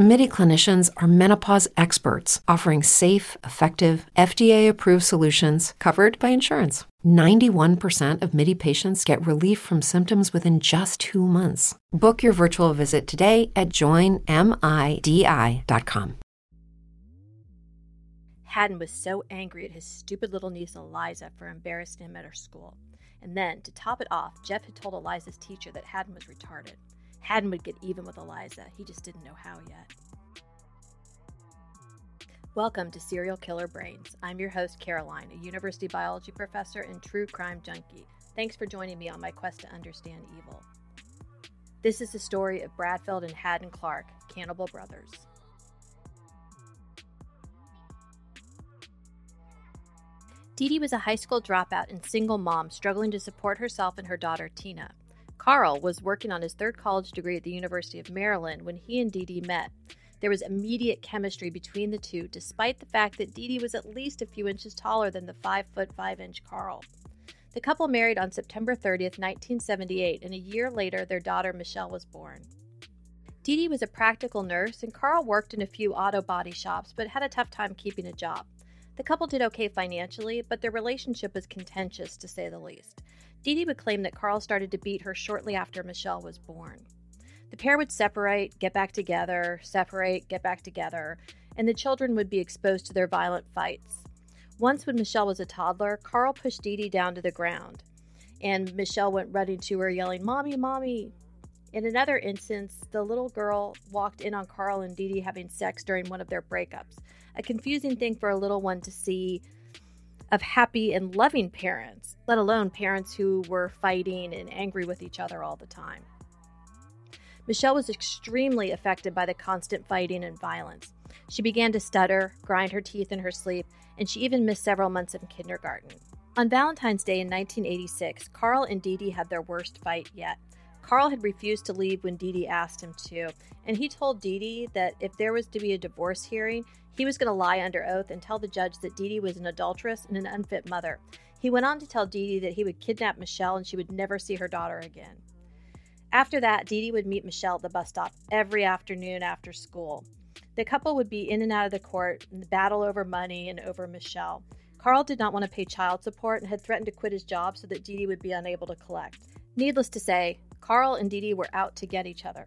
MIDI clinicians are menopause experts offering safe, effective, FDA approved solutions covered by insurance. 91% of MIDI patients get relief from symptoms within just two months. Book your virtual visit today at joinmidi.com. Hadden was so angry at his stupid little niece Eliza for embarrassing him at her school. And then, to top it off, Jeff had told Eliza's teacher that Hadden was retarded. Hadden would get even with Eliza, he just didn't know how yet. Welcome to Serial Killer Brains. I'm your host, Caroline, a university biology professor and true crime junkie. Thanks for joining me on my quest to understand evil. This is the story of Bradfield and Hadden Clark, cannibal brothers. Dee Dee was a high school dropout and single mom struggling to support herself and her daughter Tina. Carl was working on his third college degree at the University of Maryland when he and Dee Dee met. There was immediate chemistry between the two, despite the fact that Dee Dee was at least a few inches taller than the 5 foot 5 inch Carl. The couple married on September 30th, 1978, and a year later, their daughter Michelle was born. Dee Dee was a practical nurse, and Carl worked in a few auto body shops but had a tough time keeping a job. The couple did okay financially, but their relationship was contentious to say the least. Dee Dee would claim that Carl started to beat her shortly after Michelle was born. The pair would separate, get back together, separate, get back together, and the children would be exposed to their violent fights. Once, when Michelle was a toddler, Carl pushed Dee Dee down to the ground, and Michelle went running to her, yelling, Mommy, Mommy. In another instance, the little girl walked in on Carl and Dee Dee having sex during one of their breakups a confusing thing for a little one to see of happy and loving parents, let alone parents who were fighting and angry with each other all the time. Michelle was extremely affected by the constant fighting and violence. She began to stutter, grind her teeth in her sleep, and she even missed several months in kindergarten. On Valentine's Day in 1986, Carl and Dee Dee had their worst fight yet. Carl had refused to leave when Dee Dee asked him to, and he told Dee Dee that if there was to be a divorce hearing, he was going to lie under oath and tell the judge that Dee Dee was an adulteress and an unfit mother. He went on to tell Dee Dee that he would kidnap Michelle and she would never see her daughter again. After that, Dee Dee would meet Michelle at the bus stop every afternoon after school. The couple would be in and out of the court and battle over money and over Michelle. Carl did not want to pay child support and had threatened to quit his job so that Dee Dee would be unable to collect. Needless to say, Carl and Dee Dee were out to get each other.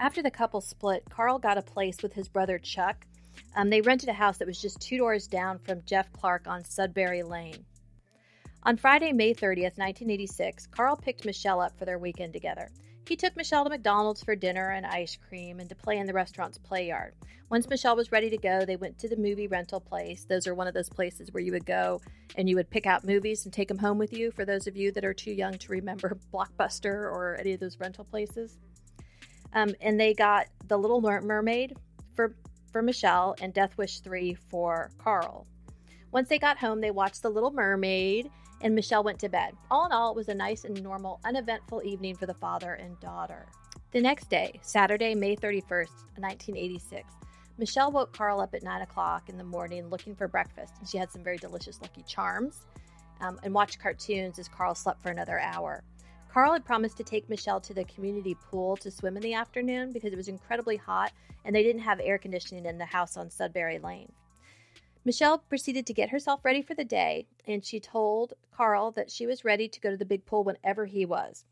After the couple split, Carl got a place with his brother Chuck um, they rented a house that was just two doors down from Jeff Clark on Sudbury Lane. On Friday, May 30th, 1986, Carl picked Michelle up for their weekend together. He took Michelle to McDonald's for dinner and ice cream and to play in the restaurant's play yard. Once Michelle was ready to go, they went to the movie rental place. Those are one of those places where you would go and you would pick out movies and take them home with you for those of you that are too young to remember Blockbuster or any of those rental places. Um, and they got The Little Mermaid for for Michelle and Death Wish 3 for Carl. Once they got home, they watched The Little Mermaid and Michelle went to bed. All in all, it was a nice and normal, uneventful evening for the father and daughter. The next day, Saturday, May 31st, 1986, Michelle woke Carl up at 9 o'clock in the morning looking for breakfast, and she had some very delicious Lucky Charms um, and watched cartoons as Carl slept for another hour. Carl had promised to take Michelle to the community pool to swim in the afternoon because it was incredibly hot and they didn't have air conditioning in the house on Sudbury Lane. Michelle proceeded to get herself ready for the day, and she told Carl that she was ready to go to the big pool whenever he was.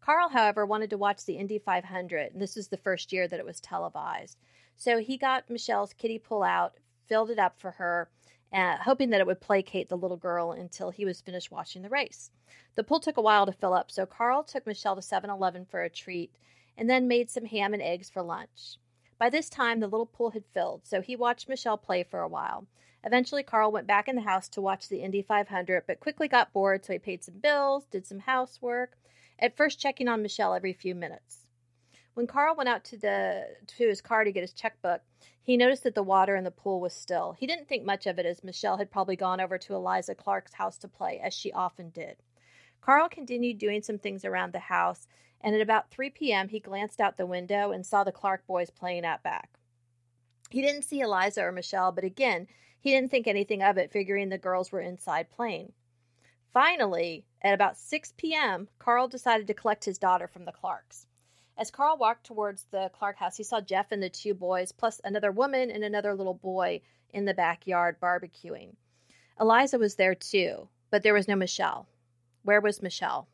Carl, however, wanted to watch the Indy 500, and this was the first year that it was televised. So he got Michelle's kiddie pool out, filled it up for her, uh, hoping that it would placate the little girl until he was finished watching the race. The pool took a while to fill up, so Carl took Michelle to 7 Eleven for a treat and then made some ham and eggs for lunch. By this time, the little pool had filled, so he watched Michelle play for a while. Eventually, Carl went back in the house to watch the Indy 500, but quickly got bored, so he paid some bills, did some housework, at first checking on Michelle every few minutes. When Carl went out to the to his car to get his checkbook, he noticed that the water in the pool was still. He didn't think much of it as Michelle had probably gone over to Eliza Clark's house to play, as she often did. Carl continued doing some things around the house, and at about 3 p.m., he glanced out the window and saw the Clark boys playing out back. He didn't see Eliza or Michelle, but again, he didn't think anything of it, figuring the girls were inside playing. Finally, at about 6 p.m., Carl decided to collect his daughter from the Clarks. As Carl walked towards the Clark house, he saw Jeff and the two boys, plus another woman and another little boy in the backyard barbecuing. Eliza was there too, but there was no Michelle. Where was Michelle?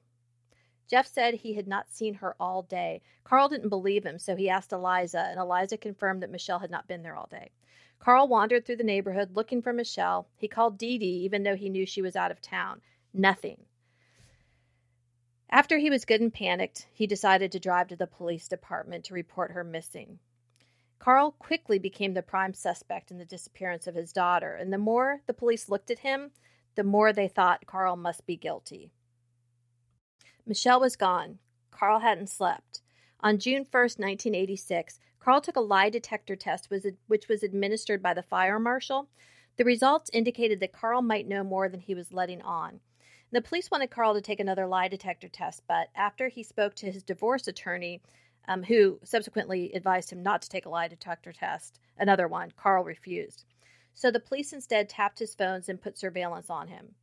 Jeff said he had not seen her all day. Carl didn't believe him, so he asked Eliza, and Eliza confirmed that Michelle had not been there all day. Carl wandered through the neighborhood looking for Michelle. He called Dee Dee, even though he knew she was out of town. Nothing. After he was good and panicked, he decided to drive to the police department to report her missing. Carl quickly became the prime suspect in the disappearance of his daughter, and the more the police looked at him, the more they thought Carl must be guilty. Michelle was gone. Carl hadn't slept. On June 1st, 1986, Carl took a lie detector test, which was administered by the fire marshal. The results indicated that Carl might know more than he was letting on. The police wanted Carl to take another lie detector test, but after he spoke to his divorce attorney, um, who subsequently advised him not to take a lie detector test, another one, Carl refused. So the police instead tapped his phones and put surveillance on him.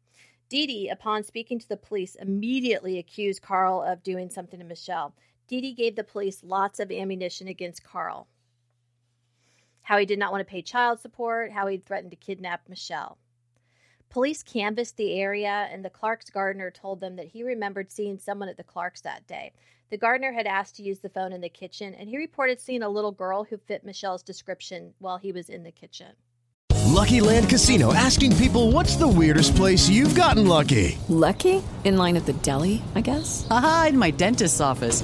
Dee Dee, upon speaking to the police, immediately accused Carl of doing something to Michelle. Dee Dee gave the police lots of ammunition against Carl. How he did not want to pay child support, how he threatened to kidnap Michelle. Police canvassed the area, and the Clark's gardener told them that he remembered seeing someone at the Clarks that day. The gardener had asked to use the phone in the kitchen, and he reported seeing a little girl who fit Michelle's description while he was in the kitchen. Lucky Land Casino asking people what's the weirdest place you've gotten lucky? Lucky? In line at the deli, I guess? Aha, in my dentist's office.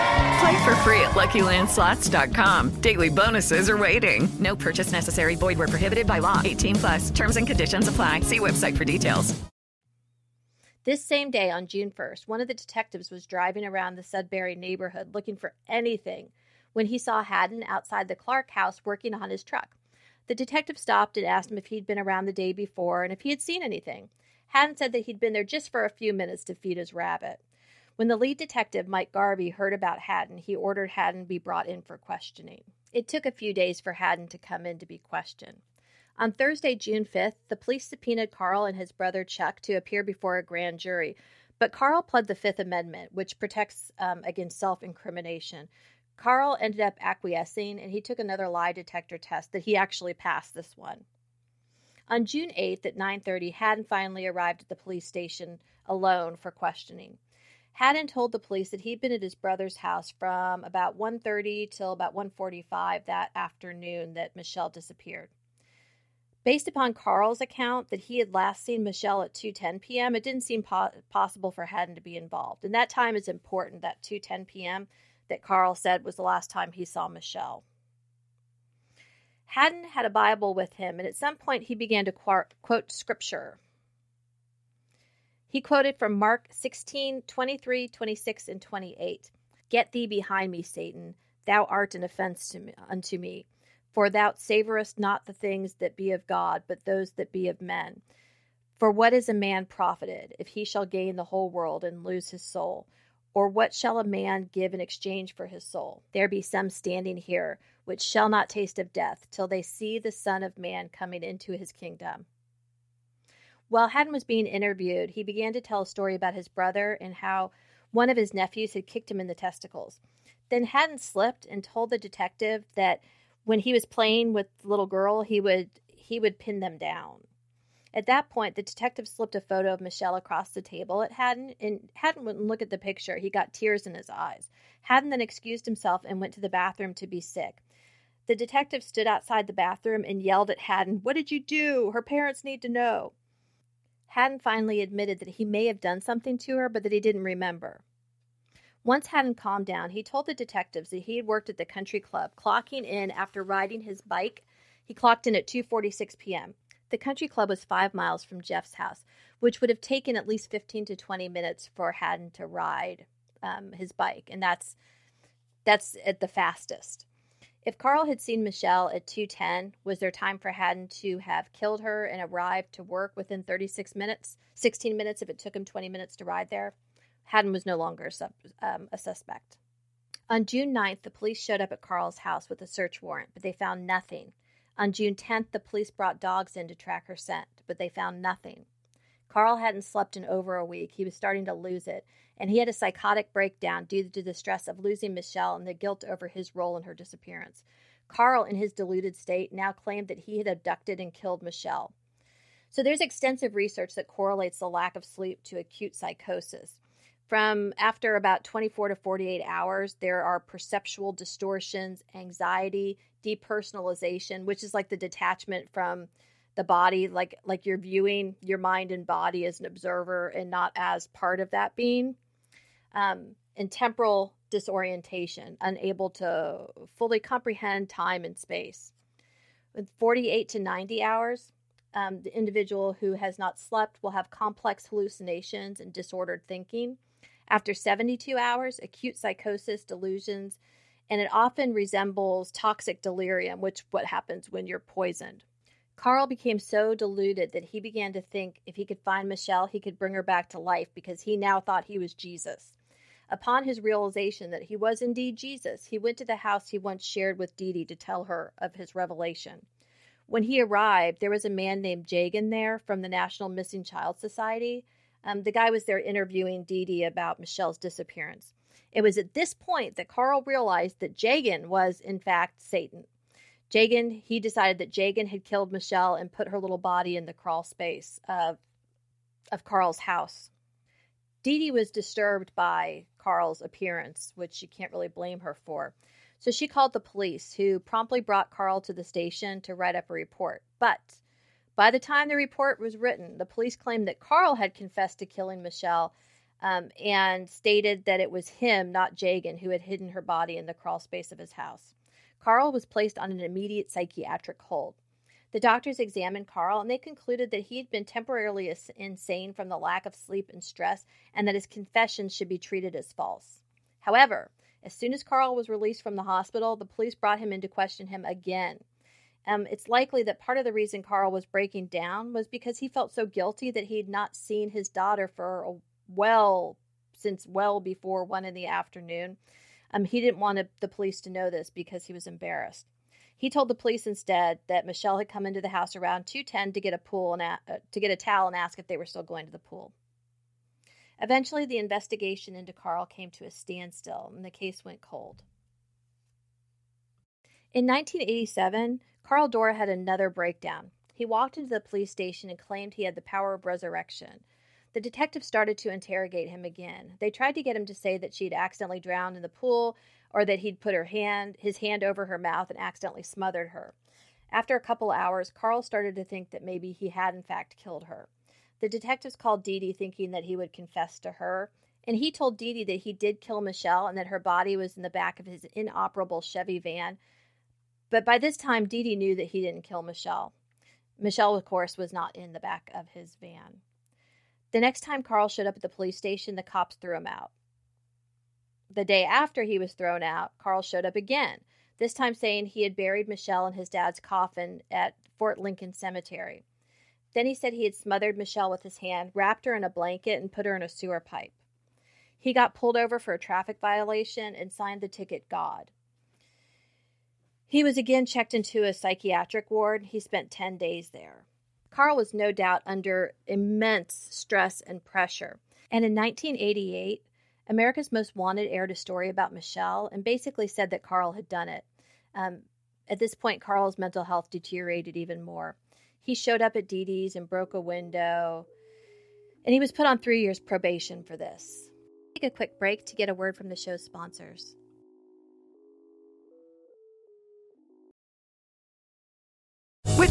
Play for free at LuckyLandSlots.com. Daily bonuses are waiting. No purchase necessary. Void were prohibited by law. 18 plus. Terms and conditions apply. See website for details. This same day, on June 1st, one of the detectives was driving around the Sudbury neighborhood looking for anything when he saw Hadden outside the Clark house working on his truck. The detective stopped and asked him if he'd been around the day before and if he had seen anything. Hadden said that he'd been there just for a few minutes to feed his rabbit. When the lead detective, Mike Garvey, heard about Hadden, he ordered Hadden be brought in for questioning. It took a few days for Hadden to come in to be questioned. On Thursday, June 5th, the police subpoenaed Carl and his brother Chuck to appear before a grand jury, but Carl pled the Fifth Amendment, which protects um, against self incrimination. Carl ended up acquiescing and he took another lie detector test that he actually passed this one. On June 8th at 9:30, Hadden finally arrived at the police station alone for questioning. Hadden told the police that he'd been at his brother's house from about 1:30 till about 1:45 that afternoon that Michelle disappeared. Based upon Carl's account that he had last seen Michelle at 2:10 p.m., it didn't seem po- possible for Hadden to be involved. And that time is important, that 2:10 p.m. that Carl said was the last time he saw Michelle. Hadden had a Bible with him, and at some point he began to quote scripture. He quoted from Mark 16, 23, 26, and 28. Get thee behind me, Satan. Thou art an offense me, unto me. For thou savorest not the things that be of God, but those that be of men. For what is a man profited, if he shall gain the whole world and lose his soul? Or what shall a man give in exchange for his soul? There be some standing here which shall not taste of death till they see the Son of Man coming into his kingdom. While Hadden was being interviewed, he began to tell a story about his brother and how one of his nephews had kicked him in the testicles. Then Hadden slipped and told the detective that when he was playing with the little girl, he would he would pin them down. At that point, the detective slipped a photo of Michelle across the table at Hadden, and Hadden wouldn't look at the picture. He got tears in his eyes. Hadden then excused himself and went to the bathroom to be sick. The detective stood outside the bathroom and yelled at Hadden, What did you do? Her parents need to know. Hadden finally admitted that he may have done something to her, but that he didn't remember. Once Hadden calmed down, he told the detectives that he had worked at the country club, clocking in after riding his bike. He clocked in at 2:46 p.m. The country club was 5 miles from Jeff's house, which would have taken at least 15 to 20 minutes for Hadden to ride um, his bike, and that's that's at the fastest. If Carl had seen Michelle at 2:10, was there time for Hadden to have killed her and arrived to work within 36 minutes, 16 minutes if it took him 20 minutes to ride there? Hadden was no longer a, sub, um, a suspect. On June 9th, the police showed up at Carl's house with a search warrant, but they found nothing. On June 10th, the police brought dogs in to track her scent, but they found nothing. Carl hadn't slept in over a week. He was starting to lose it, and he had a psychotic breakdown due to the stress of losing Michelle and the guilt over his role in her disappearance. Carl, in his deluded state, now claimed that he had abducted and killed Michelle. So there's extensive research that correlates the lack of sleep to acute psychosis. From after about 24 to 48 hours, there are perceptual distortions, anxiety, depersonalization, which is like the detachment from the body like like you're viewing your mind and body as an observer and not as part of that being um, and temporal disorientation unable to fully comprehend time and space. With 48 to 90 hours um, the individual who has not slept will have complex hallucinations and disordered thinking. After 72 hours acute psychosis delusions and it often resembles toxic delirium which what happens when you're poisoned Carl became so deluded that he began to think if he could find Michelle, he could bring her back to life because he now thought he was Jesus. Upon his realization that he was indeed Jesus, he went to the house he once shared with Dee to tell her of his revelation. When he arrived, there was a man named Jagan there from the National Missing Child Society. Um, the guy was there interviewing Dee about Michelle's disappearance. It was at this point that Carl realized that Jagan was, in fact, Satan. Jagan, he decided that Jagan had killed Michelle and put her little body in the crawl space of, of Carl's house. Dee Dee was disturbed by Carl's appearance, which you can't really blame her for. So she called the police, who promptly brought Carl to the station to write up a report. But by the time the report was written, the police claimed that Carl had confessed to killing Michelle um, and stated that it was him, not Jagan, who had hidden her body in the crawl space of his house. Carl was placed on an immediate psychiatric hold. The doctors examined Carl and they concluded that he had been temporarily insane from the lack of sleep and stress and that his confessions should be treated as false. However, as soon as Carl was released from the hospital, the police brought him in to question him again. Um, it's likely that part of the reason Carl was breaking down was because he felt so guilty that he had not seen his daughter for well since well before one in the afternoon. Um, he didn't want the police to know this because he was embarrassed. He told the police instead that Michelle had come into the house around 2:10 to get a pool and a- uh, to get a towel and ask if they were still going to the pool. Eventually, the investigation into Carl came to a standstill and the case went cold. In 1987, Carl Dorr had another breakdown. He walked into the police station and claimed he had the power of resurrection. The detective started to interrogate him again. They tried to get him to say that she'd accidentally drowned in the pool or that he'd put her hand his hand over her mouth and accidentally smothered her. After a couple hours, Carl started to think that maybe he had in fact killed her. The detectives called Dee Dee thinking that he would confess to her, and he told Dee Dee that he did kill Michelle and that her body was in the back of his inoperable Chevy van. But by this time, Dee Dee knew that he didn't kill Michelle. Michelle, of course, was not in the back of his van. The next time Carl showed up at the police station, the cops threw him out. The day after he was thrown out, Carl showed up again, this time saying he had buried Michelle in his dad's coffin at Fort Lincoln Cemetery. Then he said he had smothered Michelle with his hand, wrapped her in a blanket, and put her in a sewer pipe. He got pulled over for a traffic violation and signed the ticket God. He was again checked into a psychiatric ward. He spent 10 days there. Carl was no doubt under immense stress and pressure. And in 1988, America's Most Wanted aired a story about Michelle and basically said that Carl had done it. Um, at this point, Carl's mental health deteriorated even more. He showed up at Dee Dee's and broke a window, and he was put on three years probation for this. Take a quick break to get a word from the show's sponsors. With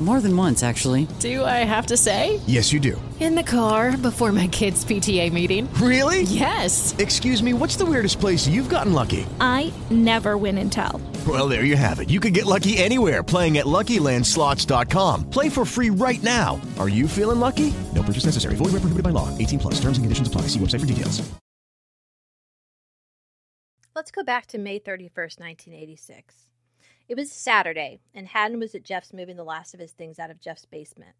More than once, actually. Do I have to say? Yes, you do. In the car before my kids' PTA meeting. Really? Yes. Excuse me, what's the weirdest place you've gotten lucky? I never win and tell. Well, there you have it. You can get lucky anywhere playing at LuckyLandSlots.com. Play for free right now. Are you feeling lucky? No purchase necessary. Void where prohibited by law. 18 plus. Terms and conditions apply. See website for details. Let's go back to May 31st, 1986. It was Saturday, and Hadden was at Jeff's moving the last of his things out of Jeff's basement.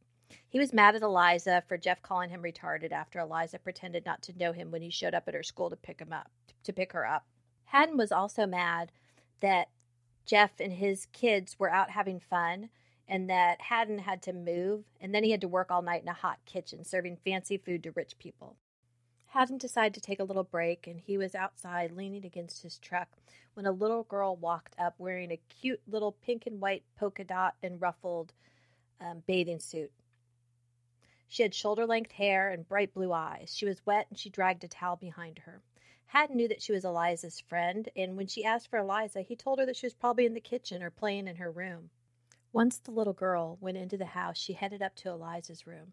He was mad at Eliza for Jeff calling him retarded after Eliza pretended not to know him when he showed up at her school to pick him up, to pick her up. Hadden was also mad that Jeff and his kids were out having fun and that Haddon had to move and then he had to work all night in a hot kitchen serving fancy food to rich people. Hadden decided to take a little break and he was outside leaning against his truck when a little girl walked up wearing a cute little pink and white polka dot and ruffled um, bathing suit. She had shoulder length hair and bright blue eyes. She was wet and she dragged a towel behind her. Hadden knew that she was Eliza's friend, and when she asked for Eliza, he told her that she was probably in the kitchen or playing in her room. Once the little girl went into the house, she headed up to Eliza's room.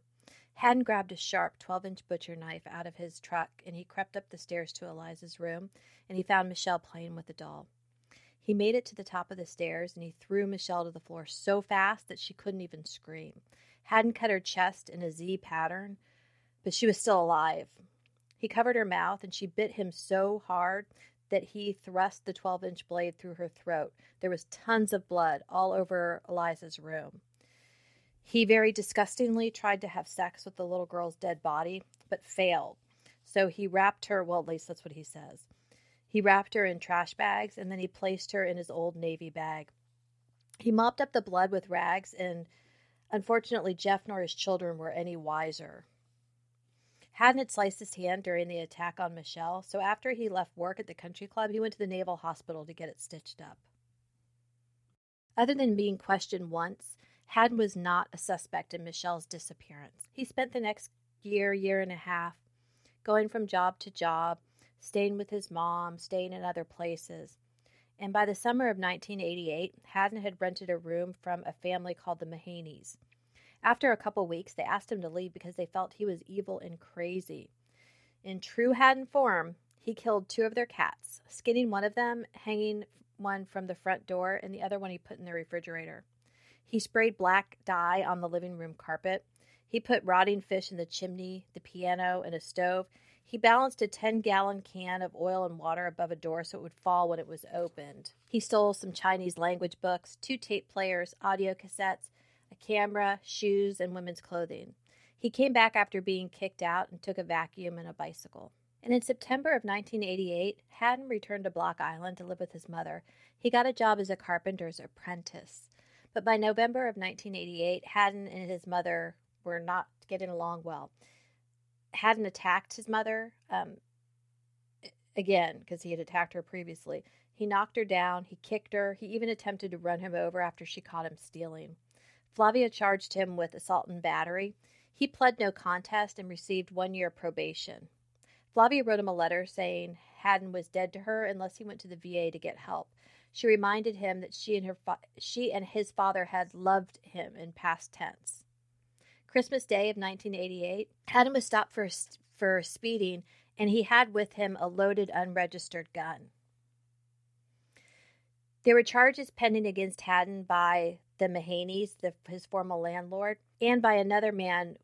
Hadden grabbed a sharp 12 inch butcher knife out of his truck and he crept up the stairs to Eliza's room and he found Michelle playing with a doll. He made it to the top of the stairs and he threw Michelle to the floor so fast that she couldn't even scream. Hadden cut her chest in a Z pattern, but she was still alive. He covered her mouth and she bit him so hard that he thrust the 12 inch blade through her throat. There was tons of blood all over Eliza's room. He very disgustingly tried to have sex with the little girl's dead body, but failed. So he wrapped her, well, at least that's what he says. He wrapped her in trash bags and then he placed her in his old Navy bag. He mopped up the blood with rags, and unfortunately, Jeff nor his children were any wiser. Hadden had sliced his hand during the attack on Michelle, so after he left work at the country club, he went to the Naval Hospital to get it stitched up. Other than being questioned once, Hadden was not a suspect in Michelle's disappearance. He spent the next year, year and a half, going from job to job, staying with his mom, staying in other places. And by the summer of 1988, Hadden had rented a room from a family called the Mahaneys. After a couple weeks, they asked him to leave because they felt he was evil and crazy. In true Hadden form, he killed two of their cats, skinning one of them, hanging one from the front door, and the other one he put in the refrigerator. He sprayed black dye on the living room carpet. He put rotting fish in the chimney, the piano, and a stove. He balanced a 10 gallon can of oil and water above a door so it would fall when it was opened. He stole some Chinese language books, two tape players, audio cassettes, a camera, shoes, and women's clothing. He came back after being kicked out and took a vacuum and a bicycle. And in September of 1988, Hadden returned to Block Island to live with his mother. He got a job as a carpenter's apprentice. But by November of 1988, Hadden and his mother were not getting along well. Hadden attacked his mother um, again because he had attacked her previously. He knocked her down, he kicked her, he even attempted to run him over after she caught him stealing. Flavia charged him with assault and battery. He pled no contest and received one year probation. Flavia wrote him a letter saying Hadden was dead to her unless he went to the VA to get help. She reminded him that she and her fa- she and his father had loved him in past tense. Christmas Day of 1988, Hadden was stopped for for speeding, and he had with him a loaded, unregistered gun. There were charges pending against Hadden by the Mahaneys, the, his former landlord, and by another man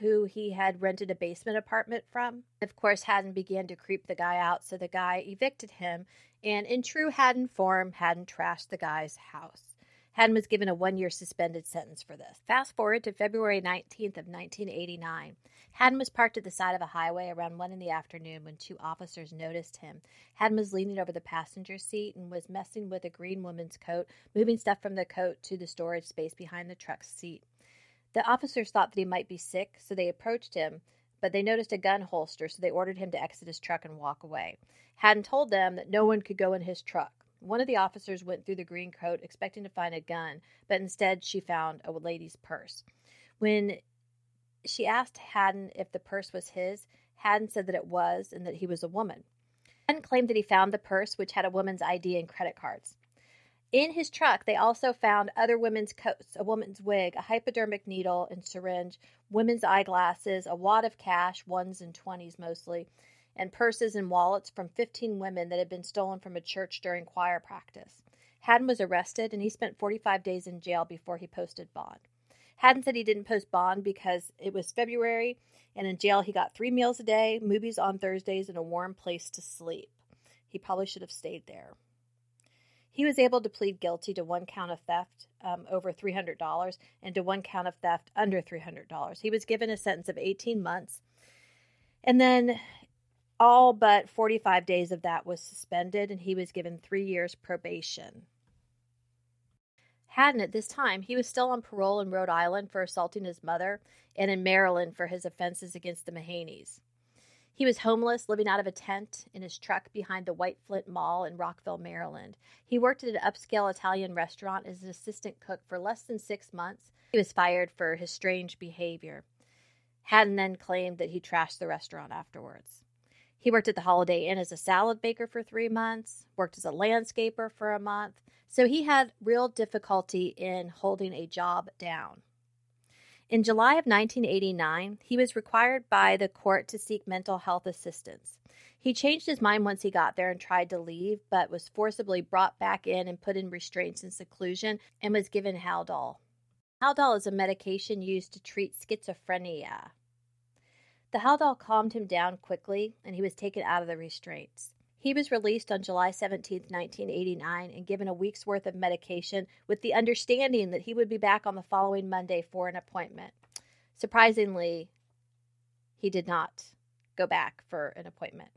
who he had rented a basement apartment from. Of course, Hadden began to creep the guy out, so the guy evicted him, and in true Hadden form, Hadden trashed the guy's house. Hadden was given a one year suspended sentence for this. Fast forward to February 19th of 1989. Hadden was parked at the side of a highway around 1 in the afternoon when two officers noticed him. Hadden was leaning over the passenger seat and was messing with a green woman's coat, moving stuff from the coat to the storage space behind the truck's seat. The officers thought that he might be sick, so they approached him, but they noticed a gun holster, so they ordered him to exit his truck and walk away. Hadden told them that no one could go in his truck. One of the officers went through the green coat expecting to find a gun, but instead she found a lady's purse. When she asked Hadden if the purse was his, Hadden said that it was and that he was a woman. Hadden claimed that he found the purse, which had a woman's ID and credit cards. In his truck, they also found other women's coats, a woman's wig, a hypodermic needle and syringe, women's eyeglasses, a wad of cash, ones and twenties mostly, and purses and wallets from 15 women that had been stolen from a church during choir practice. Hadden was arrested and he spent 45 days in jail before he posted bond. Hadden said he didn't post bond because it was February and in jail he got three meals a day, movies on Thursdays, and a warm place to sleep. He probably should have stayed there. He was able to plead guilty to one count of theft um, over $300 and to one count of theft under $300. He was given a sentence of 18 months. And then all but 45 days of that was suspended, and he was given three years probation. Hadden, at this time, he was still on parole in Rhode Island for assaulting his mother and in Maryland for his offenses against the Mahaneys. He was homeless, living out of a tent in his truck behind the White Flint Mall in Rockville, Maryland. He worked at an upscale Italian restaurant as an assistant cook for less than six months. He was fired for his strange behavior. Hadden then claimed that he trashed the restaurant afterwards. He worked at the Holiday Inn as a salad baker for three months, worked as a landscaper for a month, so he had real difficulty in holding a job down. In July of 1989, he was required by the court to seek mental health assistance. He changed his mind once he got there and tried to leave, but was forcibly brought back in and put in restraints and seclusion and was given Haldol. Haldol is a medication used to treat schizophrenia. The Haldol calmed him down quickly and he was taken out of the restraints. He was released on July 17, 1989, and given a week's worth of medication with the understanding that he would be back on the following Monday for an appointment. Surprisingly, he did not go back for an appointment.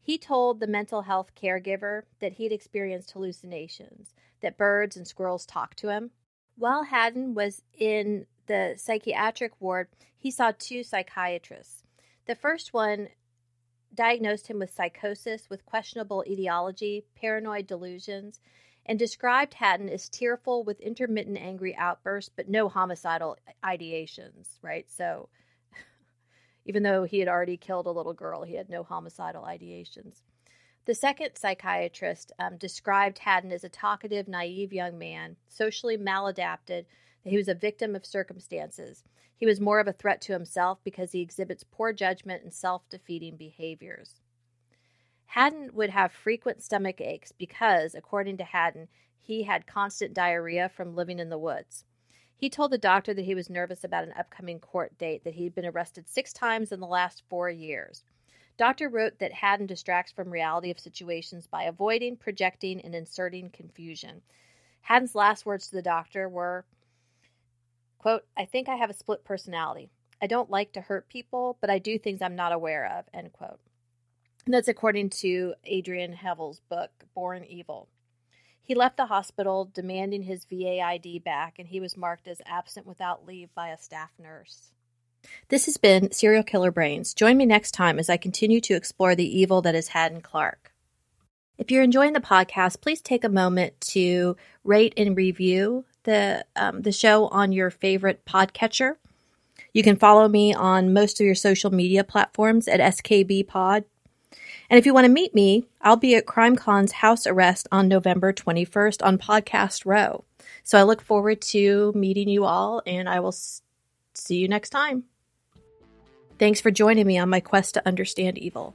He told the mental health caregiver that he had experienced hallucinations, that birds and squirrels talked to him. While Haddon was in the psychiatric ward, he saw two psychiatrists. The first one diagnosed him with psychosis with questionable etiology, paranoid delusions, and described Haddon as tearful with intermittent angry outbursts, but no homicidal ideations, right? So even though he had already killed a little girl, he had no homicidal ideations. The second psychiatrist um, described Haddon as a talkative, naive young man, socially maladapted, that he was a victim of circumstances. He was more of a threat to himself because he exhibits poor judgment and self defeating behaviors. Hadden would have frequent stomach aches because, according to Hadden, he had constant diarrhea from living in the woods. He told the doctor that he was nervous about an upcoming court date, that he had been arrested six times in the last four years. Doctor wrote that Hadden distracts from reality of situations by avoiding, projecting, and inserting confusion. Hadden's last words to the doctor were, Quote, I think I have a split personality. I don't like to hurt people, but I do things I'm not aware of, end quote. And that's according to Adrian Havill's book, Born Evil. He left the hospital demanding his VA ID back, and he was marked as absent without leave by a staff nurse. This has been Serial Killer Brains. Join me next time as I continue to explore the evil that is Hadden Clark. If you're enjoying the podcast, please take a moment to rate and review the um, the show on your favorite podcatcher. You can follow me on most of your social media platforms at SKB Pod. And if you want to meet me, I'll be at CrimeCon's house arrest on November 21st on Podcast Row. So I look forward to meeting you all, and I will see you next time. Thanks for joining me on my quest to understand evil.